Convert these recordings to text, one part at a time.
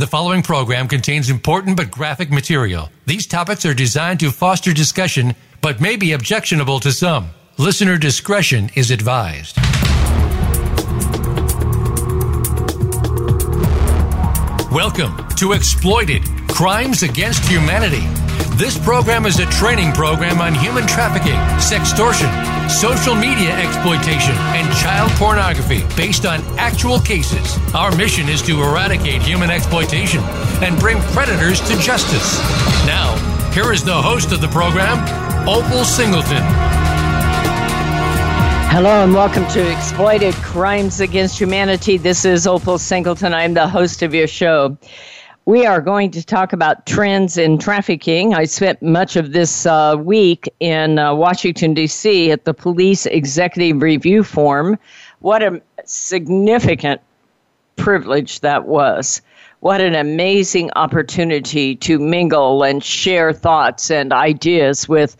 The following program contains important but graphic material. These topics are designed to foster discussion but may be objectionable to some. Listener discretion is advised. Welcome to Exploited Crimes Against Humanity. This program is a training program on human trafficking, sextortion, social media exploitation, and child pornography based on actual cases. Our mission is to eradicate human exploitation and bring predators to justice. Now, here is the host of the program, Opal Singleton. Hello and welcome to Exploited Crimes Against Humanity. This is Opal Singleton. I'm the host of your show. We are going to talk about trends in trafficking. I spent much of this uh, week in uh, Washington, D.C. at the Police Executive Review Forum. What a significant privilege that was. What an amazing opportunity to mingle and share thoughts and ideas with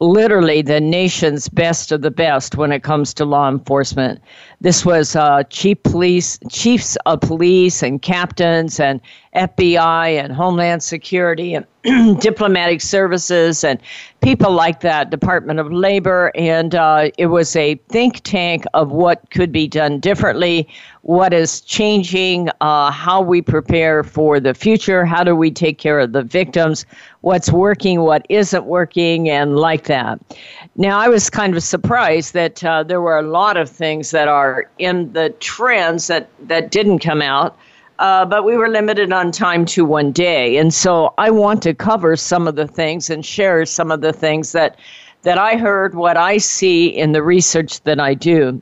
literally the nation's best of the best when it comes to law enforcement. This was uh, chief police, chiefs of police, and captains, and FBI, and Homeland Security, and diplomatic services, and people like that, Department of Labor, and uh, it was a think tank of what could be done differently, what is changing, uh, how we prepare for the future, how do we take care of the victims, what's working, what isn't working, and like that. Now, I was kind of surprised that uh, there were a lot of things that are in the trends that, that didn't come out. Uh, but we were limited on time to one day. And so I want to cover some of the things and share some of the things that, that I heard, what I see in the research that I do.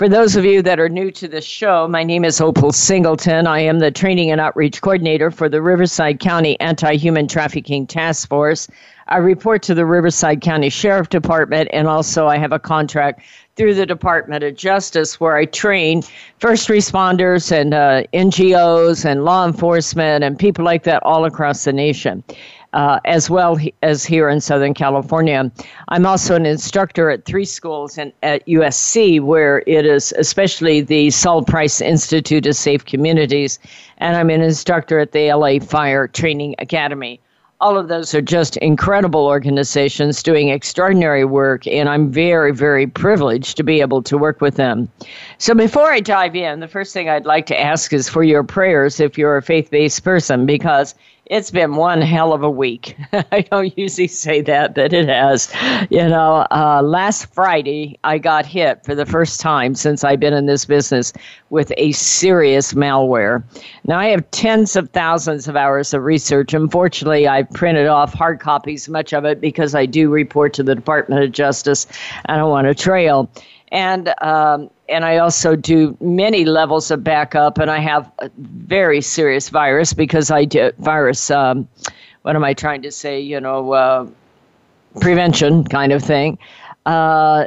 For those of you that are new to the show, my name is Opal Singleton. I am the Training and Outreach Coordinator for the Riverside County Anti Human Trafficking Task Force. I report to the Riverside County Sheriff Department, and also I have a contract through the Department of Justice where I train first responders and uh, NGOs and law enforcement and people like that all across the nation uh, as well as here in Southern California. I'm also an instructor at three schools in, at USC, where it is especially the Sol Price Institute of Safe Communities, and I'm an instructor at the LA Fire Training Academy all of those are just incredible organizations doing extraordinary work, and I'm very, very privileged to be able to work with them. So, before I dive in, the first thing I'd like to ask is for your prayers if you're a faith based person, because it's been one hell of a week. I don't usually say that, but it has. You know, uh, last Friday, I got hit for the first time since I've been in this business with a serious malware. Now, I have tens of thousands of hours of research. Unfortunately, I've printed off hard copies, much of it because I do report to the Department of Justice. I don't want a trail. And um, and I also do many levels of backup, and I have a very serious virus because I do virus. Um, what am I trying to say? You know, uh, prevention kind of thing. Uh,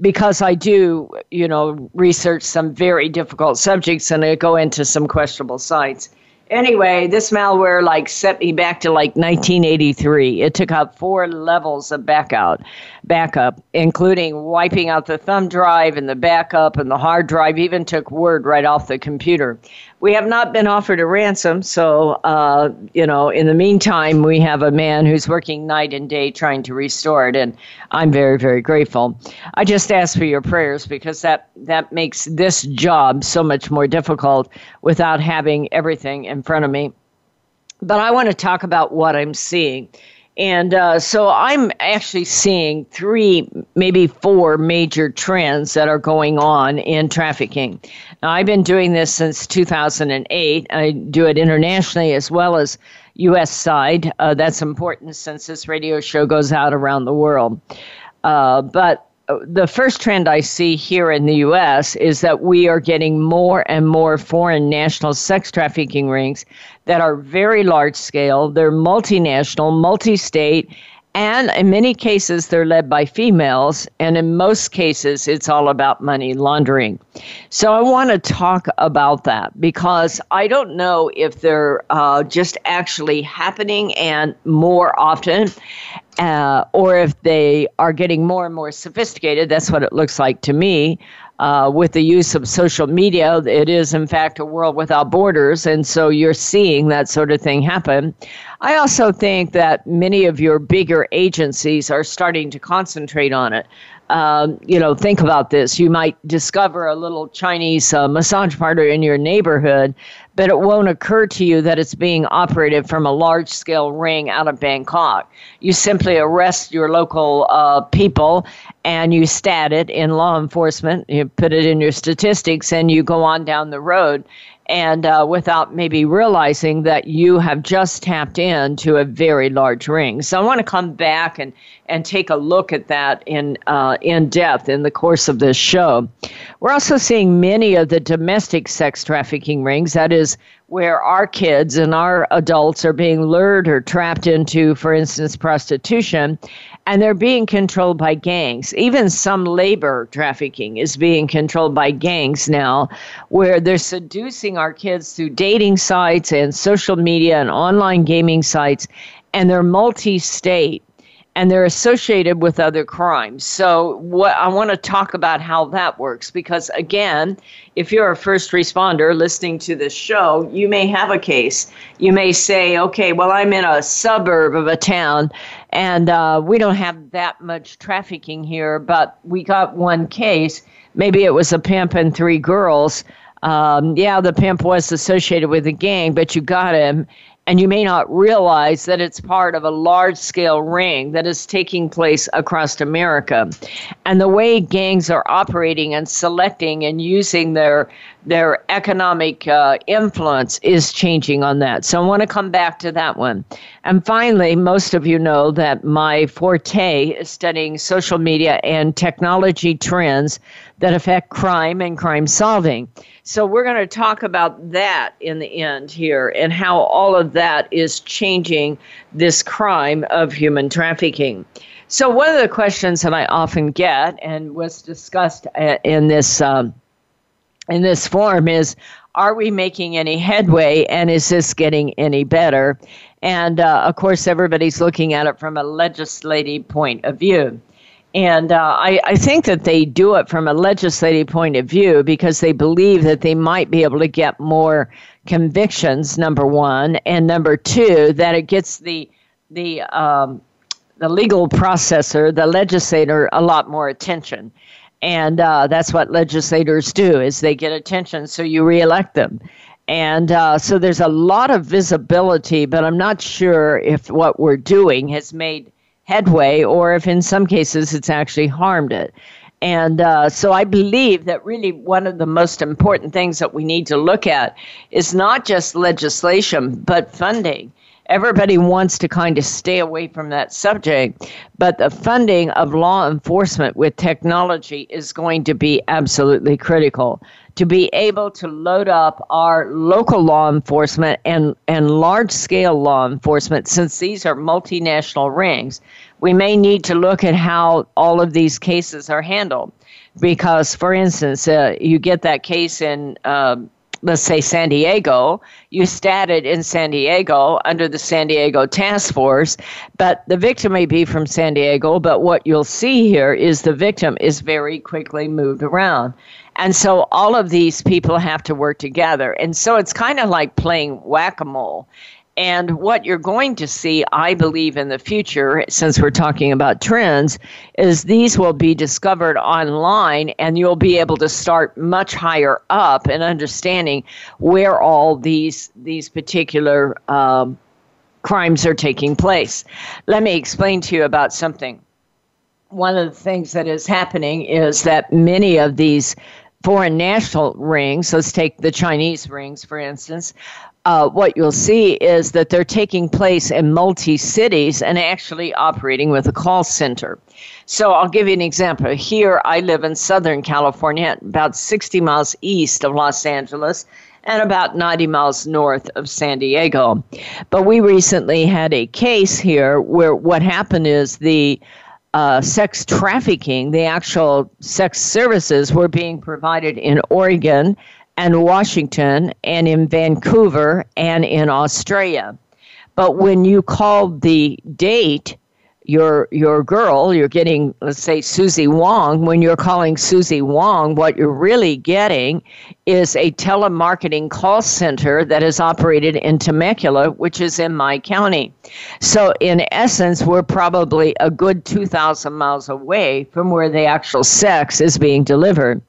because I do, you know, research some very difficult subjects and I go into some questionable sites. Anyway, this malware like set me back to like 1983. It took out four levels of backup, backup, including wiping out the thumb drive and the backup and the hard drive. Even took Word right off the computer. We have not been offered a ransom, so uh, you know. In the meantime, we have a man who's working night and day trying to restore it, and I'm very, very grateful. I just ask for your prayers because that that makes this job so much more difficult without having everything in front of me. But I want to talk about what I'm seeing. And uh, so I'm actually seeing three, maybe four major trends that are going on in trafficking. Now, I've been doing this since 2008. I do it internationally as well as U.S. side. Uh, that's important since this radio show goes out around the world. Uh, but the first trend I see here in the U.S. is that we are getting more and more foreign national sex trafficking rings that are very large scale. They're multinational, multi state, and in many cases, they're led by females. And in most cases, it's all about money laundering. So I want to talk about that because I don't know if they're uh, just actually happening and more often uh, or if they are getting more and more sophisticated. That's what it looks like to me. Uh, with the use of social media, it is in fact a world without borders, and so you're seeing that sort of thing happen. I also think that many of your bigger agencies are starting to concentrate on it. Um, you know, think about this. You might discover a little Chinese uh, massage parlor in your neighborhood, but it won't occur to you that it's being operated from a large scale ring out of Bangkok. You simply arrest your local uh, people and you stat it in law enforcement, you put it in your statistics, and you go on down the road and uh, without maybe realizing that you have just tapped into a very large ring. So I want to come back and, and take a look at that in uh, in depth in the course of this show. We're also seeing many of the domestic sex trafficking rings. That is where our kids and our adults are being lured or trapped into, for instance, prostitution, and they're being controlled by gangs. Even some labor trafficking is being controlled by gangs now, where they're seducing our kids through dating sites and social media and online gaming sites, and they're multi state and they're associated with other crimes. So what I want to talk about how that works because again, if you're a first responder listening to this show, you may have a case. You may say, "Okay, well I'm in a suburb of a town and uh, we don't have that much trafficking here, but we got one case. Maybe it was a pimp and three girls." Um, yeah, the pimp was associated with the gang, but you got him and you may not realize that it's part of a large scale ring that is taking place across America. And the way gangs are operating and selecting and using their their economic uh, influence is changing on that. So I want to come back to that one. And finally, most of you know that my forte is studying social media and technology trends that affect crime and crime solving. So we're going to talk about that in the end here and how all of that is changing this crime of human trafficking. So one of the questions that I often get and was discussed uh, in this um, in this form is are we making any headway and is this getting any better? And uh, of course, everybody's looking at it from a legislative point of view. And uh, I, I think that they do it from a legislative point of view because they believe that they might be able to get more convictions, number one, and number two, that it gets the the um, the legal processor, the legislator, a lot more attention. And uh, that's what legislators do is they get attention, so you reelect them. And uh, so there's a lot of visibility, but I'm not sure if what we're doing has made headway or if in some cases it's actually harmed it. And uh, so I believe that really one of the most important things that we need to look at is not just legislation, but funding. Everybody wants to kind of stay away from that subject, but the funding of law enforcement with technology is going to be absolutely critical to be able to load up our local law enforcement and, and large scale law enforcement, since these are multinational rings, we may need to look at how all of these cases are handled. Because, for instance, uh, you get that case in. Uh, let's say San Diego, you started in San Diego under the San Diego task force, but the victim may be from San Diego, but what you'll see here is the victim is very quickly moved around. And so all of these people have to work together. And so it's kind of like playing whack a mole. And what you're going to see, I believe, in the future, since we're talking about trends, is these will be discovered online and you'll be able to start much higher up in understanding where all these, these particular um, crimes are taking place. Let me explain to you about something. One of the things that is happening is that many of these foreign national rings, let's take the Chinese rings, for instance, uh, what you'll see is that they're taking place in multi cities and actually operating with a call center. So I'll give you an example. Here, I live in Southern California, about 60 miles east of Los Angeles and about 90 miles north of San Diego. But we recently had a case here where what happened is the uh, sex trafficking, the actual sex services were being provided in Oregon and Washington and in Vancouver and in Australia. But when you called the date, your your girl, you're getting let's say Susie Wong. When you're calling Susie Wong, what you're really getting is a telemarketing call center that is operated in Temecula, which is in my county. So in essence, we're probably a good 2,000 miles away from where the actual sex is being delivered.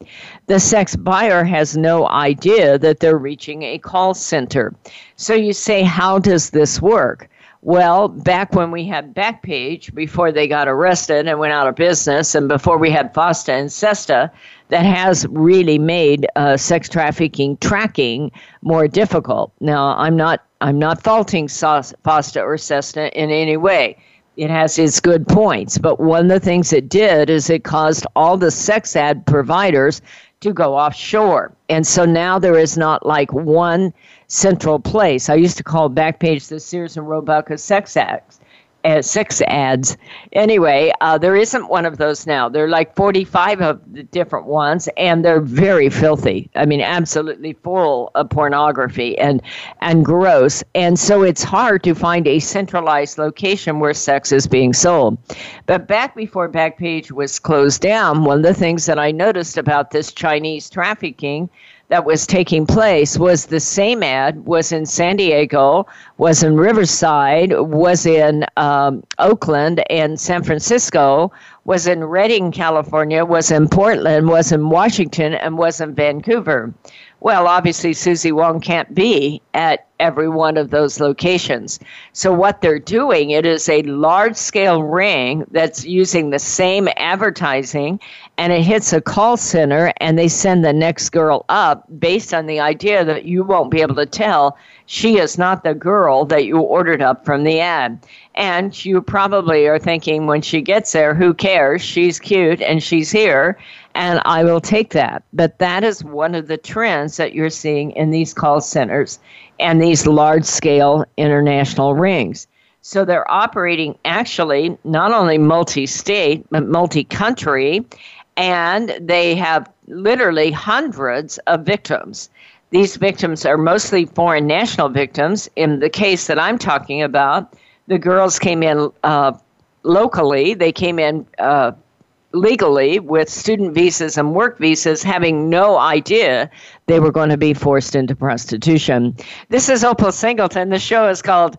The sex buyer has no idea that they're reaching a call center. So you say, how does this work? Well, back when we had Backpage, before they got arrested and went out of business, and before we had FOSTA and SESTA, that has really made uh, sex trafficking tracking more difficult. Now, I'm not I'm not faulting FOSTA or SESTA in any way. It has its good points, but one of the things it did is it caused all the sex ad providers to go offshore. And so now there is not like one central place. I used to call Backpage the Sears and Roebuck of sex acts uh, six ads. Anyway, uh, there isn't one of those now. There are like 45 of the different ones, and they're very filthy. I mean, absolutely full of pornography and and gross. And so it's hard to find a centralized location where sex is being sold. But back before Backpage was closed down, one of the things that I noticed about this Chinese trafficking that was taking place was the same ad was in San Diego, was in Riverside, was in um, Oakland and San Francisco, was in Redding, California, was in Portland, was in Washington, and was in Vancouver. Well, obviously, Susie Wong can't be at every one of those locations. So, what they're doing, it is a large scale ring that's using the same advertising and it hits a call center and they send the next girl up based on the idea that you won't be able to tell she is not the girl that you ordered up from the ad. And you probably are thinking when she gets there, who cares? She's cute and she's here and I will take that. But that is one of the trends that you're seeing in these call centers and these large scale international rings. So they're operating actually not only multi state, but multi country, and they have literally hundreds of victims. These victims are mostly foreign national victims. In the case that I'm talking about, the girls came in uh, locally, they came in. Uh, legally with student visas and work visas, having no idea they were going to be forced into prostitution. This is Opal Singleton. The show is called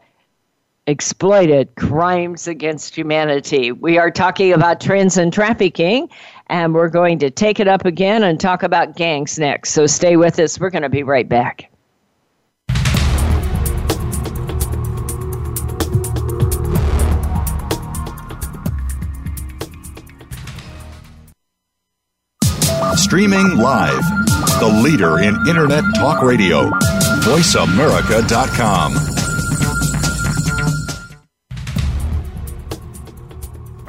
Exploited Crimes Against Humanity. We are talking about trends in trafficking, and we're going to take it up again and talk about gangs next. So stay with us. We're going to be right back. Streaming live. The leader in Internet talk radio. VoiceAmerica.com.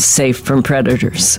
safe from predators.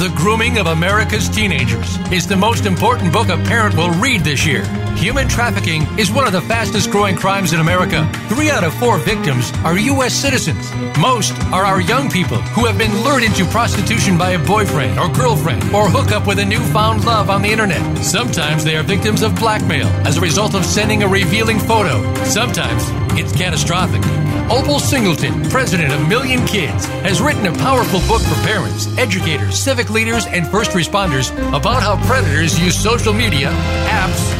The Grooming of America's Teenagers is the most important book a parent will read this year. Human trafficking is one of the fastest growing crimes in America. Three out of four victims are U.S. citizens. Most are our young people who have been lured into prostitution by a boyfriend or girlfriend or hook up with a newfound love on the internet. Sometimes they are victims of blackmail as a result of sending a revealing photo. Sometimes it's catastrophic. Opal Singleton, president of Million Kids, has written a powerful book for parents, educators, civic leaders, and first responders about how predators use social media, apps,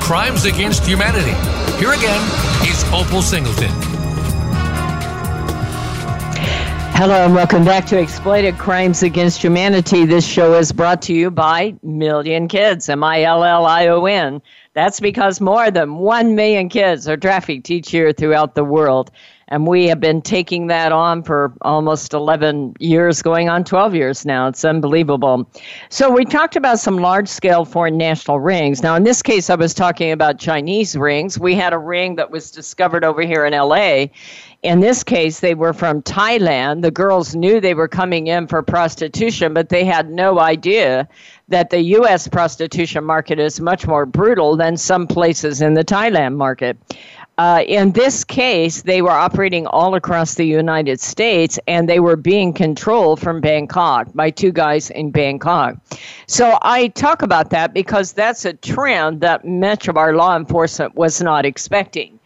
Crimes Against Humanity. Here again is Opal Singleton. Hello and welcome back to Exploited Crimes Against Humanity. This show is brought to you by Million Kids, M I L L I O N. That's because more than 1 million kids are trafficked each year throughout the world. And we have been taking that on for almost 11 years, going on 12 years now. It's unbelievable. So, we talked about some large scale foreign national rings. Now, in this case, I was talking about Chinese rings. We had a ring that was discovered over here in LA. In this case, they were from Thailand. The girls knew they were coming in for prostitution, but they had no idea that the U.S. prostitution market is much more brutal than some places in the Thailand market. Uh, in this case, they were operating all across the United States and they were being controlled from Bangkok by two guys in Bangkok. So I talk about that because that's a trend that much of our law enforcement was not expecting.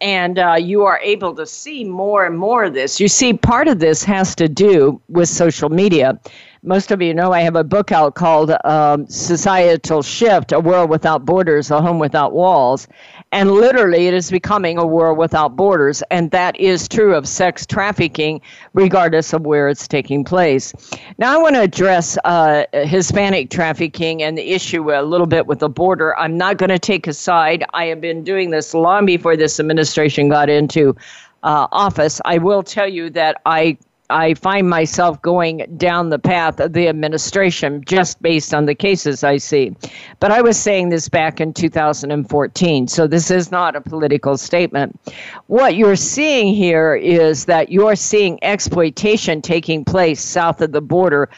And uh, you are able to see more and more of this. You see, part of this has to do with social media most of you know I have a book out called um, Societal Shift A World Without Borders, A Home Without Walls. And literally, it is becoming a world without borders. And that is true of sex trafficking, regardless of where it's taking place. Now, I want to address uh, Hispanic trafficking and the issue a little bit with the border. I'm not going to take a side. I have been doing this long before this administration got into uh, office. I will tell you that I I find myself going down the path of the administration just based on the cases I see. But I was saying this back in 2014, so this is not a political statement. What you're seeing here is that you're seeing exploitation taking place south of the border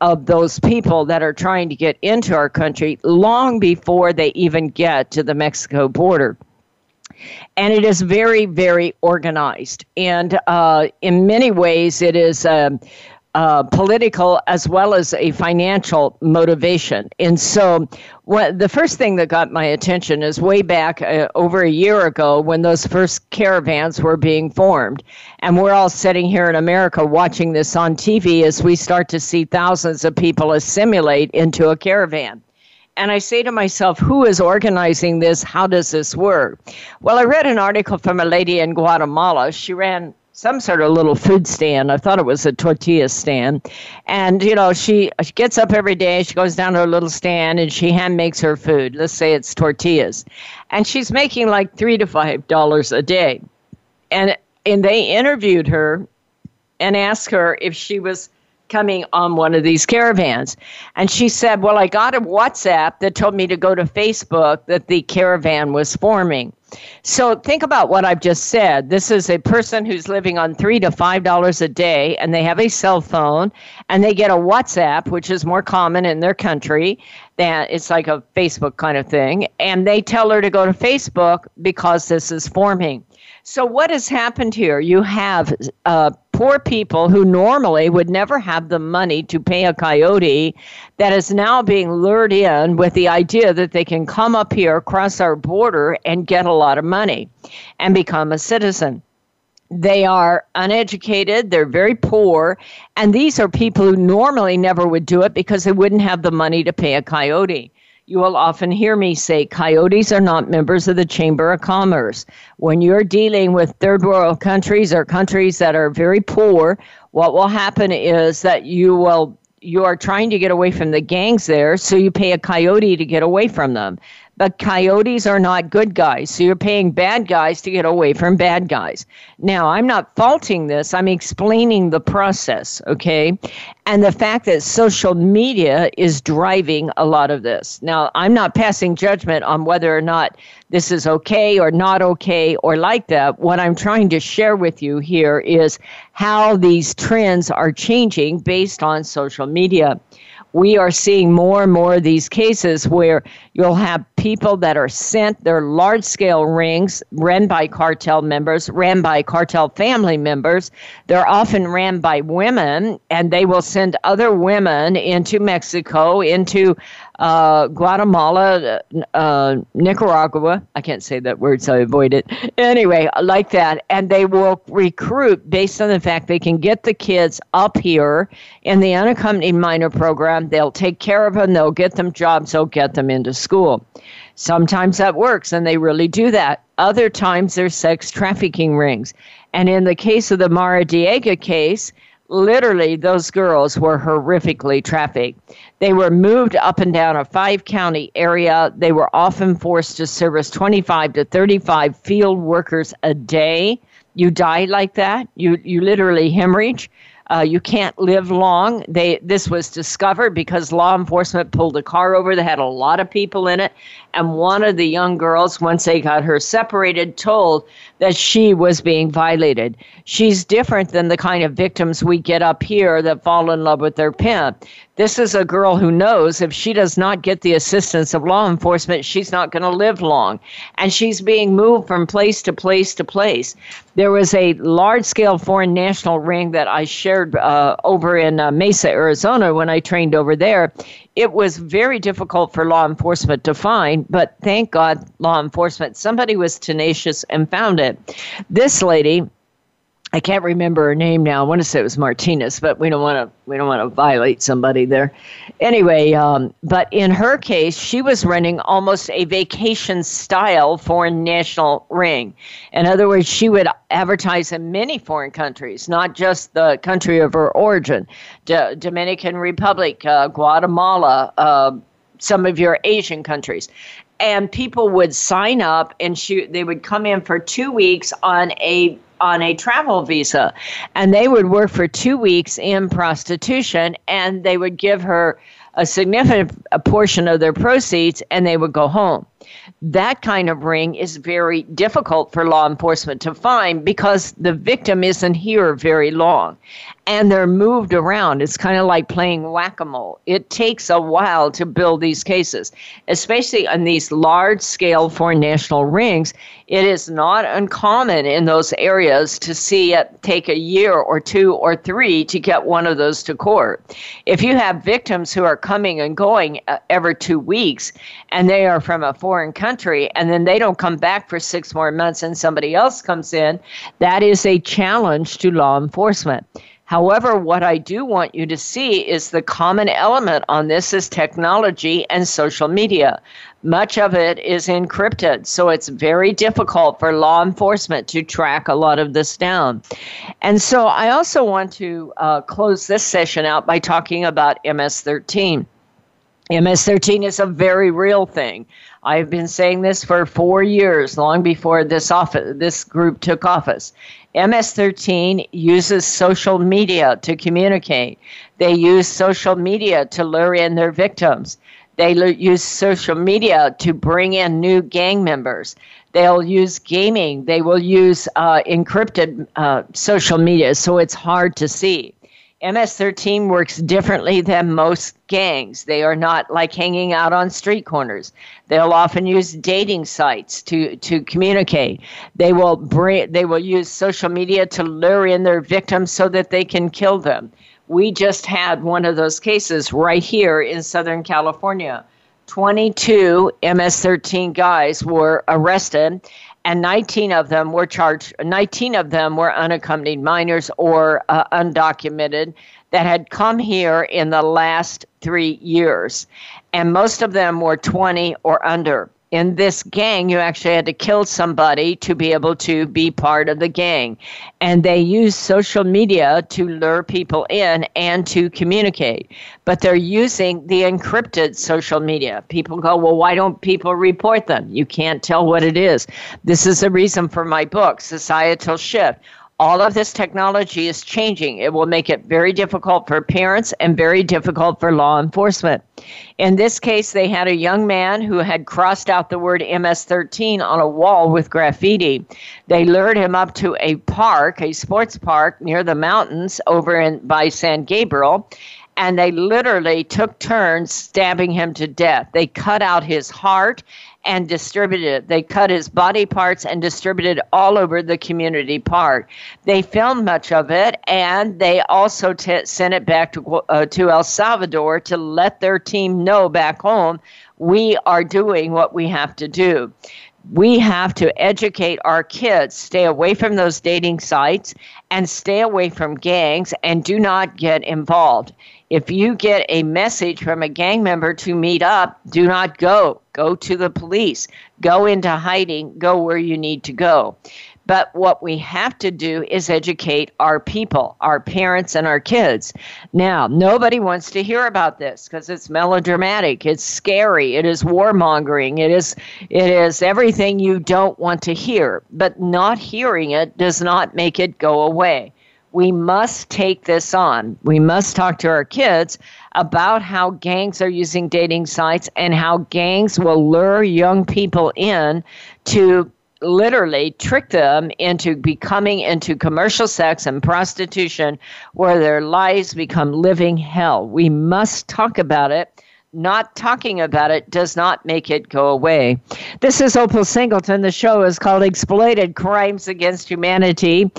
of those people that are trying to get into our country long before they even get to the Mexico border and it is very, very organized. And uh, in many ways, it is. Um, uh, political as well as a financial motivation. And so, what, the first thing that got my attention is way back uh, over a year ago when those first caravans were being formed. And we're all sitting here in America watching this on TV as we start to see thousands of people assimilate into a caravan and I say to myself, who is organizing this? How does this work? Well, I read an article from a lady in Guatemala. She ran some sort of little food stand. I thought it was a tortilla stand. And, you know, she, she gets up every day, she goes down to her little stand and she hand makes her food. Let's say it's tortillas. And she's making like three to five dollars a day. And and they interviewed her and asked her if she was coming on one of these caravans. And she said, Well, I got a WhatsApp that told me to go to Facebook that the caravan was forming. So think about what I've just said. This is a person who's living on three to five dollars a day, and they have a cell phone, and they get a WhatsApp, which is more common in their country. That it's like a Facebook kind of thing, and they tell her to go to Facebook because this is forming. So, what has happened here? You have uh, poor people who normally would never have the money to pay a coyote that is now being lured in with the idea that they can come up here, cross our border, and get a lot of money and become a citizen. They are uneducated, they're very poor, and these are people who normally never would do it because they wouldn't have the money to pay a coyote. You will often hear me say coyotes are not members of the Chamber of Commerce. When you're dealing with third world countries or countries that are very poor, what will happen is that you will you are trying to get away from the gangs there, so you pay a coyote to get away from them. But coyotes are not good guys. So you're paying bad guys to get away from bad guys. Now, I'm not faulting this. I'm explaining the process, okay? And the fact that social media is driving a lot of this. Now, I'm not passing judgment on whether or not this is okay or not okay or like that. What I'm trying to share with you here is how these trends are changing based on social media we are seeing more and more of these cases where you'll have people that are sent their large scale rings ran by cartel members, ran by cartel family members. They're often ran by women, and they will send other women into Mexico, into uh, Guatemala, uh, Nicaragua. I can't say that word, so I avoid it. Anyway, like that. And they will recruit based on the fact they can get the kids up here in the unaccompanied minor program. They'll take care of them, they'll get them jobs, they'll get them into school. Sometimes that works, and they really do that. Other times, there's sex trafficking rings. And in the case of the Maradiaga case, literally those girls were horrifically trafficked. They were moved up and down a five county area. They were often forced to service 25 to 35 field workers a day. You die like that. You, you literally hemorrhage. Uh, you can't live long. They this was discovered because law enforcement pulled a car over that had a lot of people in it, and one of the young girls, once they got her separated, told that she was being violated. She's different than the kind of victims we get up here that fall in love with their pimp. This is a girl who knows if she does not get the assistance of law enforcement, she's not going to live long. And she's being moved from place to place to place. There was a large scale foreign national ring that I shared uh, over in uh, Mesa, Arizona when I trained over there it was very difficult for law enforcement to find, but thank God, law enforcement, somebody was tenacious and found it. This lady, I can't remember her name now. I want to say it was Martinez, but we don't want to we don't want to violate somebody there. Anyway, um, but in her case, she was running almost a vacation style foreign national ring. In other words, she would advertise in many foreign countries, not just the country of her origin, D- Dominican Republic, uh, Guatemala. Uh, some of your Asian countries and people would sign up and shoot they would come in for two weeks on a on a travel visa and they would work for two weeks in prostitution and they would give her a significant portion of their proceeds and they would go home that kind of ring is very difficult for law enforcement to find because the victim isn't here very long and they're moved around. It's kind of like playing whack a mole. It takes a while to build these cases, especially on these large scale foreign national rings. It is not uncommon in those areas to see it take a year or two or three to get one of those to court. If you have victims who are coming and going uh, every two weeks and they are from a foreign country and then they don't come back for six more months and somebody else comes in, that is a challenge to law enforcement. However, what I do want you to see is the common element on this is technology and social media. Much of it is encrypted, so it's very difficult for law enforcement to track a lot of this down. And so I also want to uh, close this session out by talking about MS 13. MS 13 is a very real thing. I've been saying this for four years, long before this office, this group took office. MS 13 uses social media to communicate. They use social media to lure in their victims. They use social media to bring in new gang members. They'll use gaming. They will use uh, encrypted uh, social media, so it's hard to see. MS 13 works differently than most gangs. They are not like hanging out on street corners. They'll often use dating sites to, to communicate. They will bring, they will use social media to lure in their victims so that they can kill them. We just had one of those cases right here in Southern California. 22 MS 13 guys were arrested and 19 of them were charged 19 of them were unaccompanied minors or uh, undocumented that had come here in the last 3 years. And most of them were 20 or under in this gang, you actually had to kill somebody to be able to be part of the gang. And they use social media to lure people in and to communicate. But they're using the encrypted social media. People go, well, why don't people report them? You can't tell what it is. This is the reason for my book, Societal Shift all of this technology is changing. It will make it very difficult for parents and very difficult for law enforcement. In this case, they had a young man who had crossed out the word MS 13 on a wall with graffiti. They lured him up to a park, a sports park near the mountains over in by San Gabriel, and they literally took turns stabbing him to death. They cut out his heart and distributed it. They cut his body parts and distributed all over the community park. They filmed much of it, and they also t- sent it back to uh, to El Salvador to let their team know back home we are doing what we have to do we have to educate our kids stay away from those dating sites and stay away from gangs and do not get involved if you get a message from a gang member to meet up, do not go. Go to the police. Go into hiding. Go where you need to go. But what we have to do is educate our people, our parents, and our kids. Now, nobody wants to hear about this because it's melodramatic, it's scary, it is warmongering, it is it is everything you don't want to hear. But not hearing it does not make it go away we must take this on. We must talk to our kids about how gangs are using dating sites and how gangs will lure young people in to literally trick them into becoming into commercial sex and prostitution where their lives become living hell. We must talk about it. Not talking about it does not make it go away. This is Opal Singleton. The show is called Exploited Crimes Against Humanity.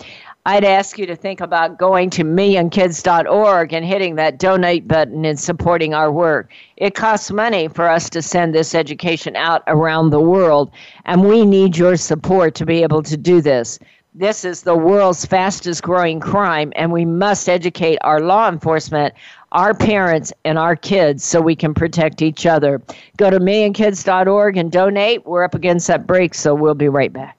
I'd ask you to think about going to millionkids.org and hitting that donate button and supporting our work. It costs money for us to send this education out around the world, and we need your support to be able to do this. This is the world's fastest growing crime, and we must educate our law enforcement, our parents, and our kids so we can protect each other. Go to millionkids.org and donate. We're up against that break, so we'll be right back.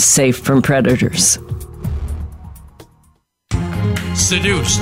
safe from predators. Seduced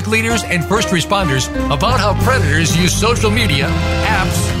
leaders, and first responders about how predators use social media, apps,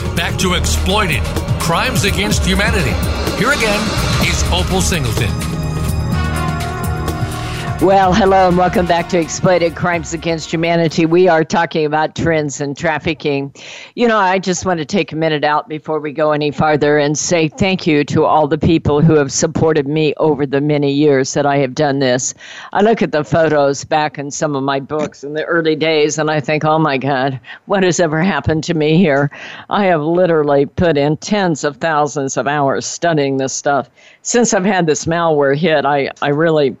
back to Exploited Crimes Against Humanity. Here again is Opal Singleton. Well, hello and welcome back to Exploited Crimes Against Humanity. We are talking about trends in trafficking. You know, I just want to take a minute out before we go any farther and say thank you to all the people who have supported me over the many years that I have done this. I look at the photos back in some of my books in the early days and I think, oh my God, what has ever happened to me here? I have literally put in tens of thousands of hours studying this stuff. Since I've had this malware hit, I, I really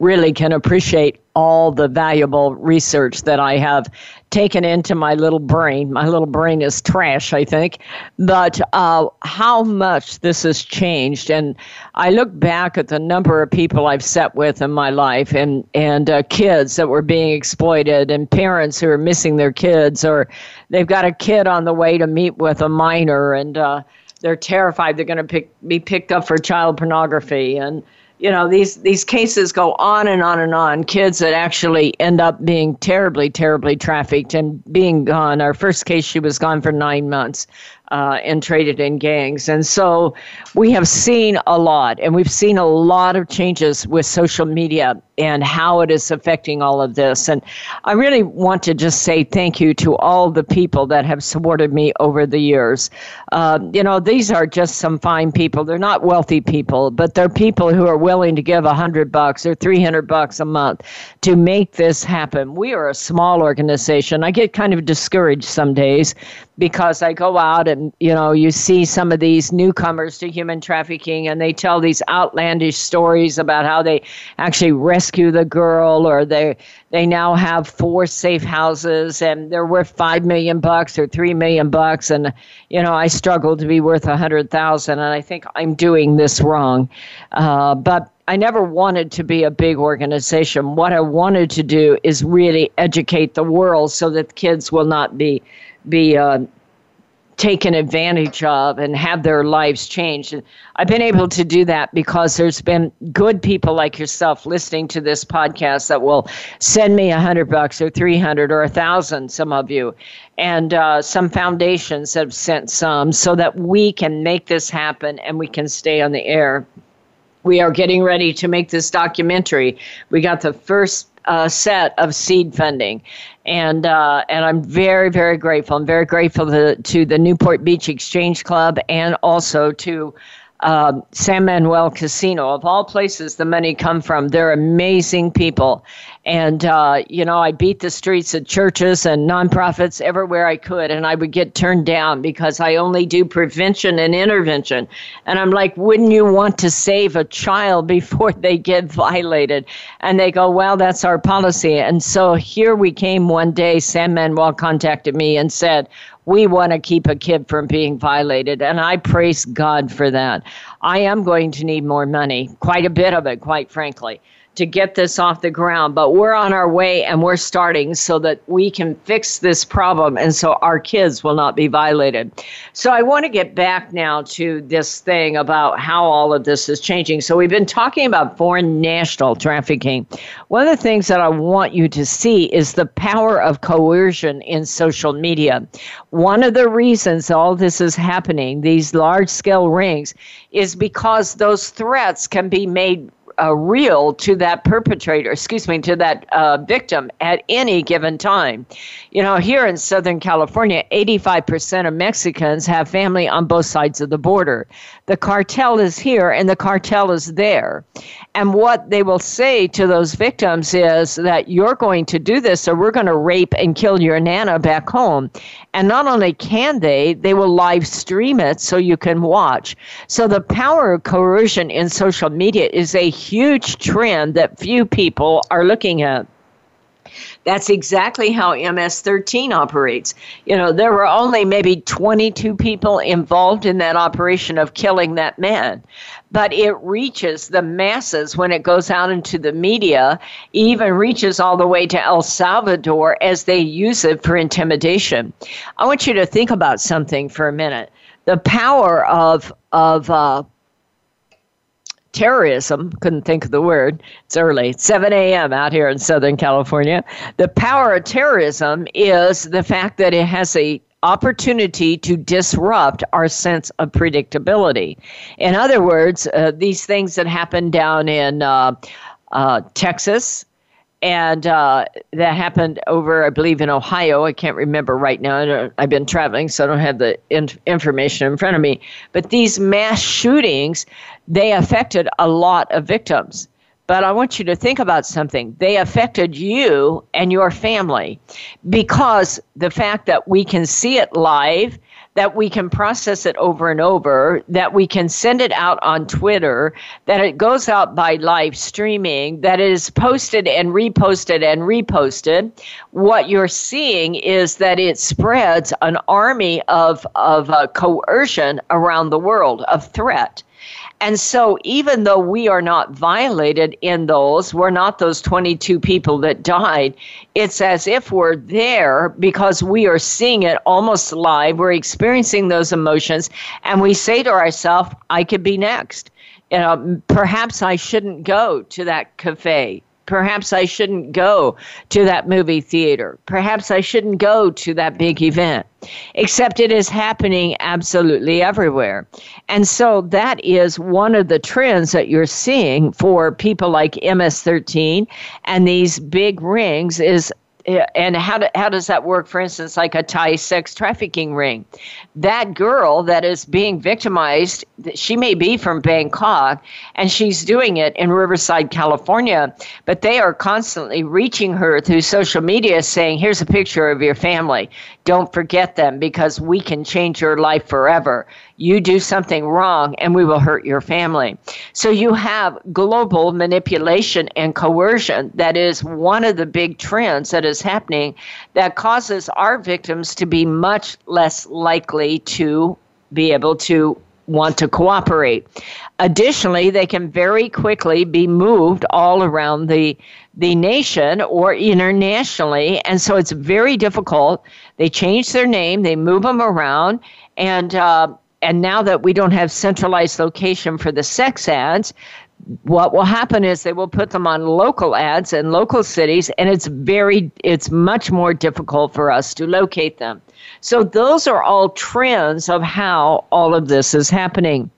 really can appreciate all the valuable research that I have taken into my little brain. My little brain is trash, I think, but uh, how much this has changed. And I look back at the number of people I've sat with in my life, and and uh, kids that were being exploited, and parents who are missing their kids, or they've got a kid on the way to meet with a minor, and uh, they're terrified they're going to be picked up for child pornography, and you know these these cases go on and on and on. Kids that actually end up being terribly terribly trafficked and being gone. Our first case she was gone for nine months uh, and traded in gangs. And so we have seen a lot, and we've seen a lot of changes with social media and how it is affecting all of this. And I really want to just say thank you to all the people that have supported me over the years. Uh, you know, these are just some fine people. They're not wealthy people, but they're people who are willing to give a hundred bucks or three hundred bucks a month to make this happen. We are a small organization. I get kind of discouraged some days because I go out and you know you see some of these newcomers to human trafficking and they tell these outlandish stories about how they actually rescue the girl or they they now have four safe houses and they're worth 5 million bucks or 3 million bucks and you know I struggle to be worth a 100,000 and I think I'm doing this wrong uh, but I never wanted to be a big organization. What I wanted to do is really educate the world so that kids will not be be uh, taken advantage of and have their lives changed. And I've been able to do that because there's been good people like yourself listening to this podcast that will send me a hundred bucks or three hundred or a thousand. Some of you, and uh, some foundations have sent some, so that we can make this happen and we can stay on the air. We are getting ready to make this documentary. We got the first uh, set of seed funding, and uh, and I'm very very grateful. I'm very grateful to, to the Newport Beach Exchange Club and also to um, San Manuel Casino. Of all places the money come from, they're amazing people, And, uh, you know, I beat the streets of churches and nonprofits everywhere I could, and I would get turned down because I only do prevention and intervention. And I'm like, wouldn't you want to save a child before they get violated? And they go, well, that's our policy. And so here we came one day, San Manuel contacted me and said, we want to keep a kid from being violated. And I praise God for that. I am going to need more money, quite a bit of it, quite frankly to get this off the ground, but we're on our way and we're starting so that we can fix this problem and so our kids will not be violated. So I want to get back now to this thing about how all of this is changing. So we've been talking about foreign national trafficking. One of the things that I want you to see is the power of coercion in social media. One of the reasons all this is happening, these large scale rings, is because those threats can be made uh, real to that perpetrator, excuse me, to that uh, victim at any given time. You know, here in Southern California, 85% of Mexicans have family on both sides of the border. The cartel is here and the cartel is there. And what they will say to those victims is that you're going to do this, or we're going to rape and kill your nana back home. And not only can they, they will live stream it so you can watch. So the power of coercion in social media is a huge trend that few people are looking at. That's exactly how MS 13 operates. You know, there were only maybe 22 people involved in that operation of killing that man, but it reaches the masses when it goes out into the media, even reaches all the way to El Salvador as they use it for intimidation. I want you to think about something for a minute. The power of, of, uh, terrorism, couldn't think of the word, it's early, 7 a.m. out here in Southern California. The power of terrorism is the fact that it has a opportunity to disrupt our sense of predictability. In other words, uh, these things that happen down in uh, uh, Texas, and uh, that happened over, I believe, in Ohio. I can't remember right now. I've been traveling, so I don't have the in- information in front of me. But these mass shootings, they affected a lot of victims. But I want you to think about something. They affected you and your family because the fact that we can see it live that we can process it over and over, that we can send it out on Twitter, that it goes out by live streaming, that it is posted and reposted and reposted. What you're seeing is that it spreads an army of, of uh, coercion around the world, of threat. And so, even though we are not violated in those, we're not those 22 people that died, it's as if we're there because we are seeing it almost live. We're experiencing those emotions, and we say to ourselves, I could be next. You know, perhaps I shouldn't go to that cafe Perhaps I shouldn't go to that movie theater. Perhaps I shouldn't go to that big event. Except it is happening absolutely everywhere. And so that is one of the trends that you're seeing for people like MS 13 and these big rings is and how, do, how does that work? For instance like a thai sex trafficking ring. That girl that is being victimized she may be from bangkok and she's doing it in riverside california but they are constantly reaching her through social media saying here's a picture of your family don't forget them because we can change your life forever you do something wrong and we will hurt your family. So you have global manipulation and coercion that is one of the big trends that is happening that causes our victims to be much less likely to be able to want to cooperate. Additionally, they can very quickly be moved all around the the nation or internationally, and so it's very difficult. They change their name, they move them around, and uh, and now that we don't have centralized location for the sex ads, what will happen is they will put them on local ads in local cities and it's very it's much more difficult for us to locate them. So those are all trends of how all of this is happening.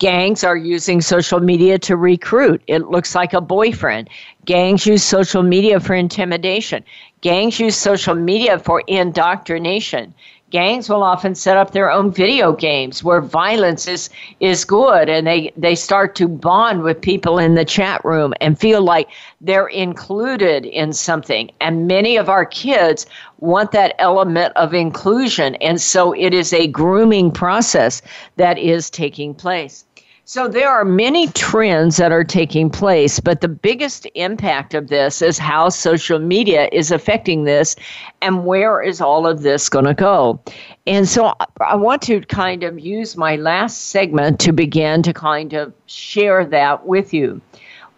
Gangs are using social media to recruit. It looks like a boyfriend. Gangs use social media for intimidation. Gangs use social media for indoctrination gangs will often set up their own video games where violence is is good. And they they start to bond with people in the chat room and feel like they're included in something. And many of our kids want that element of inclusion. And so it is a grooming process that is taking place so there are many trends that are taking place, but the biggest impact of this is how social media is affecting this and where is all of this going to go. And so I want to kind of use my last segment to begin to kind of share that with you.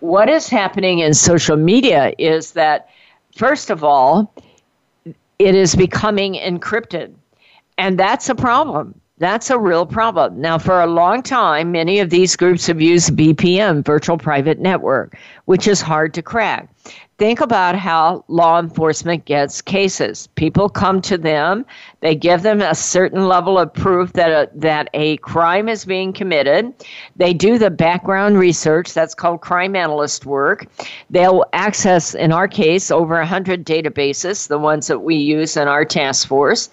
What is happening in social media is that, first of all, it is becoming encrypted. And that's a problem that's a real problem. Now, for a long time, many of these groups have used VPN, virtual private network, which is hard to crack. Think about how law enforcement gets cases. People come to them, they give them a certain level of proof that a, that a crime is being committed. They do the background research, that's called crime analyst work. They'll access, in our case, over 100 databases, the ones that we use in our task force,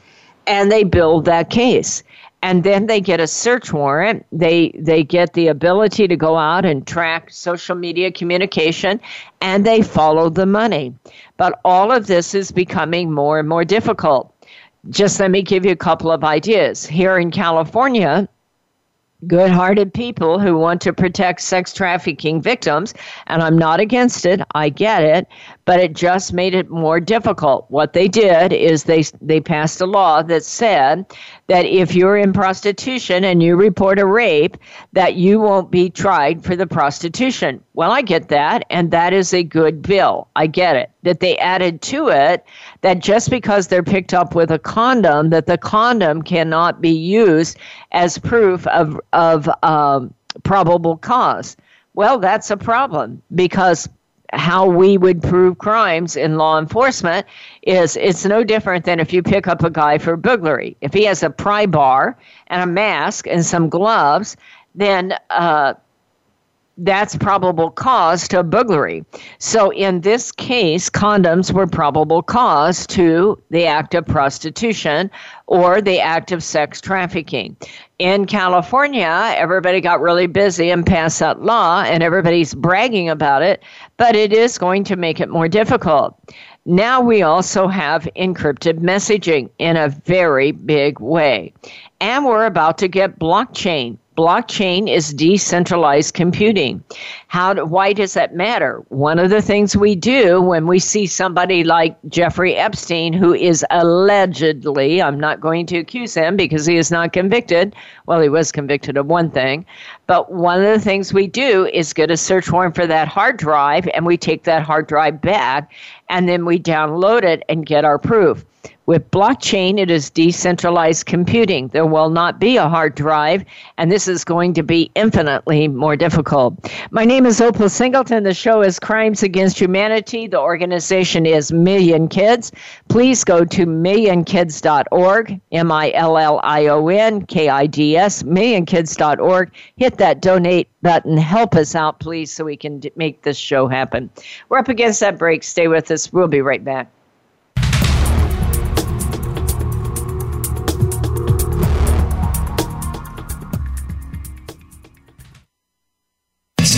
and they build that case and then they get a search warrant. They they get the ability to go out and track social media communication and they follow the money. But all of this is becoming more and more difficult. Just let me give you a couple of ideas. Here in california good hearted people who want to protect sex trafficking victims, and I'm not against it, I get it, but it just made it more difficult. What they did is they, they passed a law that said that if you're in prostitution and you report a rape, that you won't be tried for the prostitution. Well, I get that, and that is a good bill. I get it. That they added to it that just because they're picked up with a condom, that the condom cannot be used as proof of of um, probable cause. Well, that's a problem because how we would prove crimes in law enforcement is it's no different than if you pick up a guy for burglary. If he has a pry bar and a mask and some gloves, then uh, that's probable cause to burglary. So in this case, condoms were probable cause to the act of prostitution or the act of sex trafficking. In California, everybody got really busy and passed that law, and everybody's bragging about it, but it is going to make it more difficult. Now we also have encrypted messaging in a very big way. And we're about to get blockchain blockchain is decentralized computing. How do, why does that matter? One of the things we do when we see somebody like Jeffrey Epstein, who is allegedly, I'm not going to accuse him because he is not convicted. Well, he was convicted of one thing, but one of the things we do is get a search warrant for that hard drive and we take that hard drive back and then we download it and get our proof. With blockchain, it is decentralized computing. There will not be a hard drive, and this is going to be infinitely more difficult. My name is Opal Singleton. The show is Crimes Against Humanity. The organization is Million Kids. Please go to millionkids.org, M I L L I O N K I D S, millionkids.org. Hit that donate button. Help us out, please, so we can make this show happen. We're up against that break. Stay with us. We'll be right back.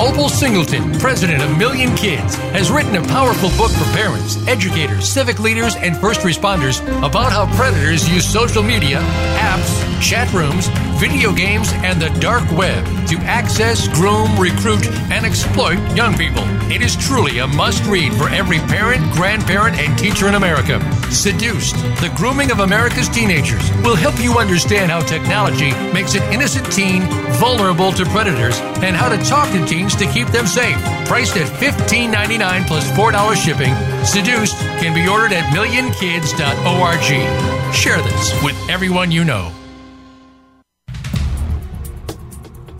Opal Singleton, president of Million Kids, has written a powerful book for parents, educators, civic leaders, and first responders about how predators use social media, apps, chat rooms, video games, and the dark web to access, groom, recruit, and exploit young people. It is truly a must read for every parent, grandparent, and teacher in America. Seduced, the grooming of America's teenagers will help you understand how technology makes an innocent teen vulnerable to predators and how to talk to teens to keep them safe. Priced at $15.99 plus $4 shipping, Seduced can be ordered at millionkids.org. Share this with everyone you know.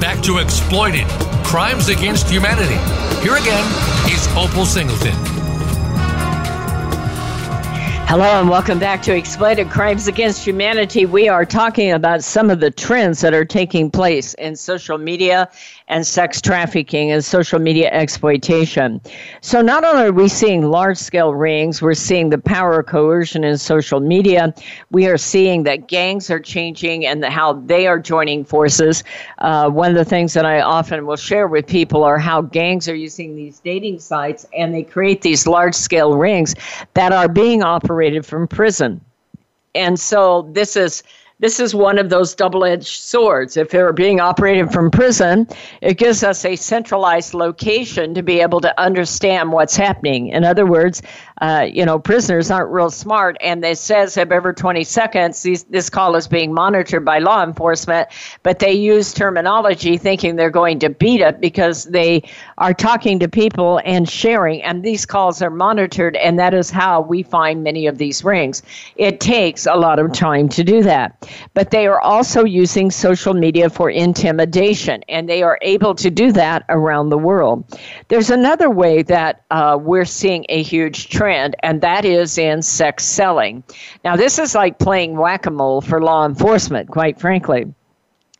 back to Exploited Crimes Against Humanity. Here again is Opal Singleton. Hello and welcome back to Exploited Crimes Against Humanity. We are talking about some of the trends that are taking place in social media and sex trafficking and social media exploitation. So, not only are we seeing large scale rings, we're seeing the power of coercion in social media. We are seeing that gangs are changing and how they are joining forces. Uh, one of the things that I often will share with people are how gangs are using these dating sites and they create these large scale rings that are being operated from prison. And so, this is this is one of those double edged swords. If they're being operated from prison, it gives us a centralized location to be able to understand what's happening. In other words, uh, you know, prisoners aren't real smart, and it says every 20 seconds these, this call is being monitored by law enforcement, but they use terminology thinking they're going to beat it because they are talking to people and sharing, and these calls are monitored, and that is how we find many of these rings. It takes a lot of time to do that, but they are also using social media for intimidation, and they are able to do that around the world. There's another way that uh, we're seeing a huge trend trend, and that is in sex selling. Now, this is like playing whack a mole for law enforcement, quite frankly.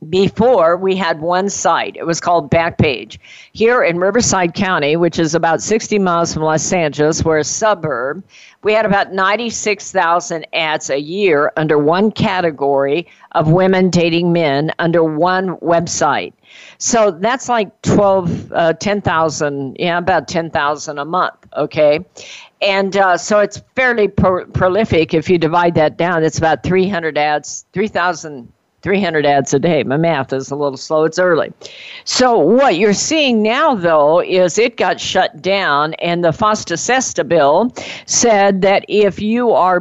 before we had one site it was called backpage here in riverside county which is about 60 miles from los angeles we're a suburb we had about 96000 ads a year under one category of women dating men under one website so that's like 12 uh, 10000 yeah about 10000 a month okay and uh, so it's fairly pro- prolific if you divide that down it's about 300 ads 3000 300 ads a day. My math is a little slow. It's early. So, what you're seeing now, though, is it got shut down, and the FOSTA SESTA bill said that if you are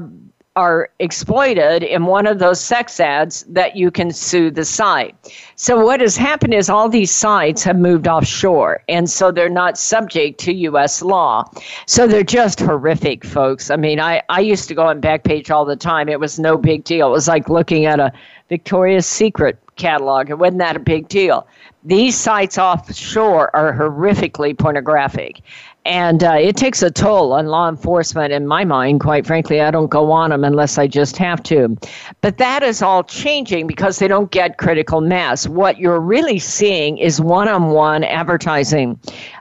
are exploited in one of those sex ads that you can sue the site. So what has happened is all these sites have moved offshore and so they're not subject to US law. So they're just horrific folks. I mean, I I used to go on Backpage all the time. It was no big deal. It was like looking at a Victoria's Secret catalog. It wasn't that a big deal. These sites offshore are horrifically pornographic. And uh, it takes a toll on law enforcement, in my mind, quite frankly. I don't go on them unless I just have to. But that is all changing because they don't get critical mass. What you're really seeing is one on one advertising.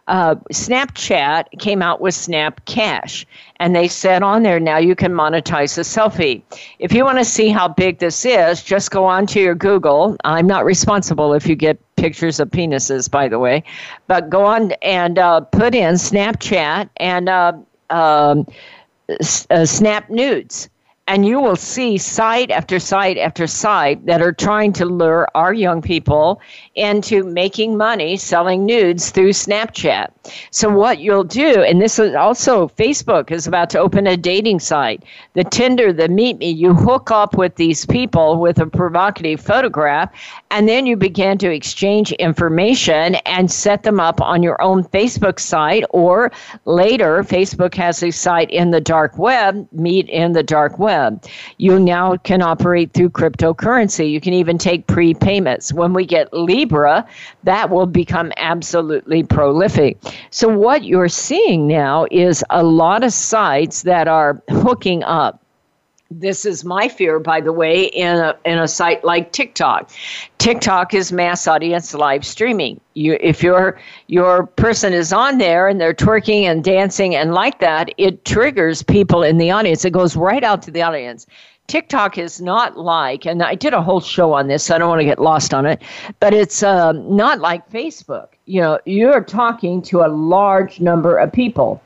Uh, Snapchat came out with Snap Cash, and they said on there now you can monetize a selfie. If you want to see how big this is, just go on to your Google. I'm not responsible if you get pictures of penises, by the way, but go on and uh, put in Snapchat and uh, um, uh, Snap Nudes and you will see site after site after site that are trying to lure our young people into making money selling nudes through Snapchat. So what you'll do, and this is also Facebook is about to open a dating site. The Tinder, the Meet Me, you hook up with these people with a provocative photograph, and then you begin to exchange information and set them up on your own Facebook site, or later, Facebook has a site in the dark web, Meet in the dark web. You now can operate through cryptocurrency. You can even take prepayments. When we get Libra, that will become absolutely prolific. So, what you're seeing now is a lot of sites that are hooking up this is my fear, by the way, in a, in a site like TikTok. TikTok is mass audience live streaming. You, if your your person is on there and they're twerking and dancing and like that, it triggers people in the audience. It goes right out to the audience. TikTok is not like, and I did a whole show on this, so I don't want to get lost on it, but it's um, not like Facebook. You know, you're talking to a large number of people,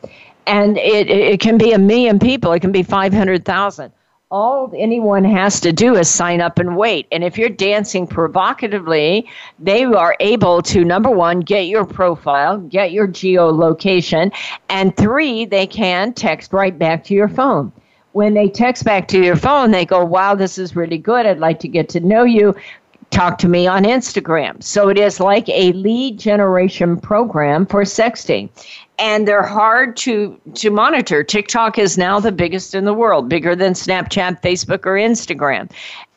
and it, it can be a million people, it can be 500,000 all anyone has to do is sign up and wait. And if you're dancing provocatively, they are able to, number one, get your profile, get your geolocation, and three, they can text right back to your phone. When they text back to your phone, they go, Wow, this is really good. I'd like to get to know you talk to me on Instagram. So it is like a lead generation program for sexting and they're hard to to monitor. TikTok is now the biggest in the world, bigger than Snapchat, Facebook, or Instagram.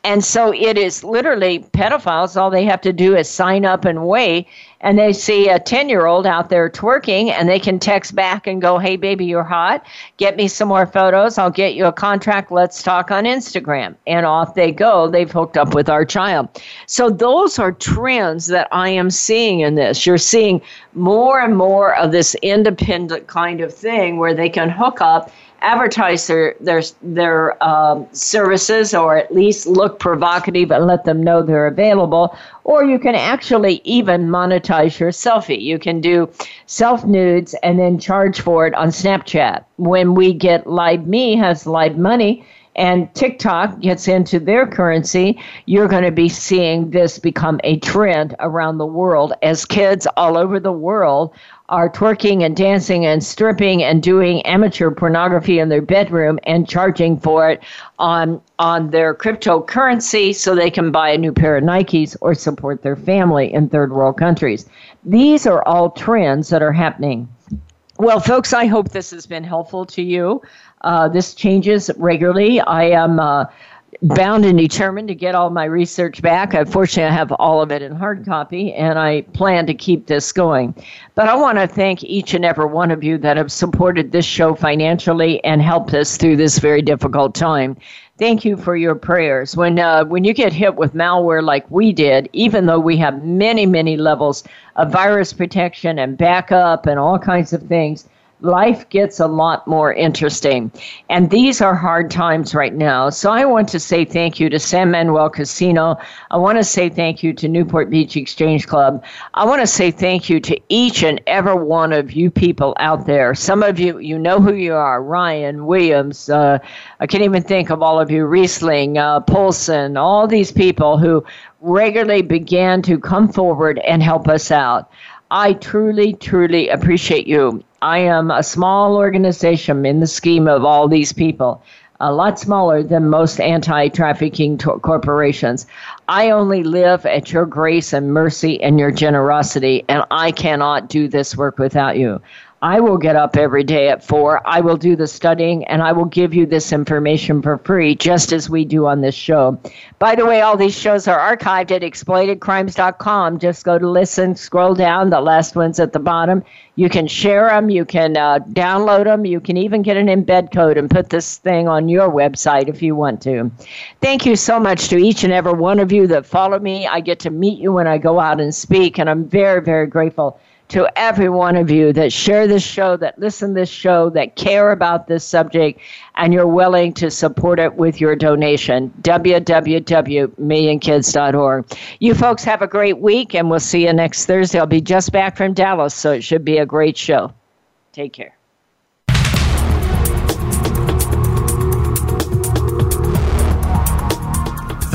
And so it is literally pedophiles. All they have to do is sign up and wait. And they see a 10 year old out there twerking, and they can text back and go, Hey, baby, you're hot. Get me some more photos. I'll get you a contract. Let's talk on Instagram. And off they go. They've hooked up with our child. So those are trends that I am seeing in this. You're seeing more and more of this independent kind of thing where they can hook up advertise their their their um, services or at least look provocative and let them know they're available or you can actually even monetize your selfie. You can do self nudes and then charge for it on snapchat. When we get live me has live money and TikTok gets into their currency, you're going to be seeing this become a trend around the world as kids all over the world are twerking and dancing and stripping and doing amateur pornography in their bedroom and charging for it on on their cryptocurrency so they can buy a new pair of Nikes or support their family in third world countries. These are all trends that are happening. Well, folks, I hope this has been helpful to you. Uh, this changes regularly. I am. Uh, bound and determined to get all my research back. Unfortunately, I have all of it in hard copy, and I plan to keep this going. But I want to thank each and every one of you that have supported this show financially and helped us through this very difficult time. Thank you for your prayers. When uh, when you get hit with malware like we did, even though we have many many levels of virus protection and backup and all kinds of things, life gets a lot more interesting. And these are hard times right now. So I want to say thank you to San Manuel Casino. I want to say thank you to Newport Beach Exchange Club. I want to say thank you to each and every one of you people out there. Some of you, you know who you are Ryan, Williams, uh, I can't even think of all of you, Riesling, uh, Polson, all these people who regularly began to come forward and help us out. I truly, truly appreciate you. I am a small organization in the scheme of all these people, a lot smaller than most anti trafficking to- corporations. I only live at your grace and mercy and your generosity, and I cannot do this work without you. I will get up every day at four. I will do the studying and I will give you this information for free, just as we do on this show. By the way, all these shows are archived at exploitedcrimes.com. Just go to listen, scroll down. The last one's at the bottom. You can share them, you can uh, download them, you can even get an embed code and put this thing on your website if you want to. Thank you so much to each and every one of you that follow me. I get to meet you when I go out and speak, and I'm very, very grateful to every one of you that share this show, that listen this show, that care about this subject, and you're willing to support it with your donation. www.millionkids.org. You folks have a great week, and we'll see you next Thursday. I'll be just back from Dallas, so it should be a great show. Take care.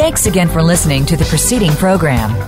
Thanks again for listening to the preceding program.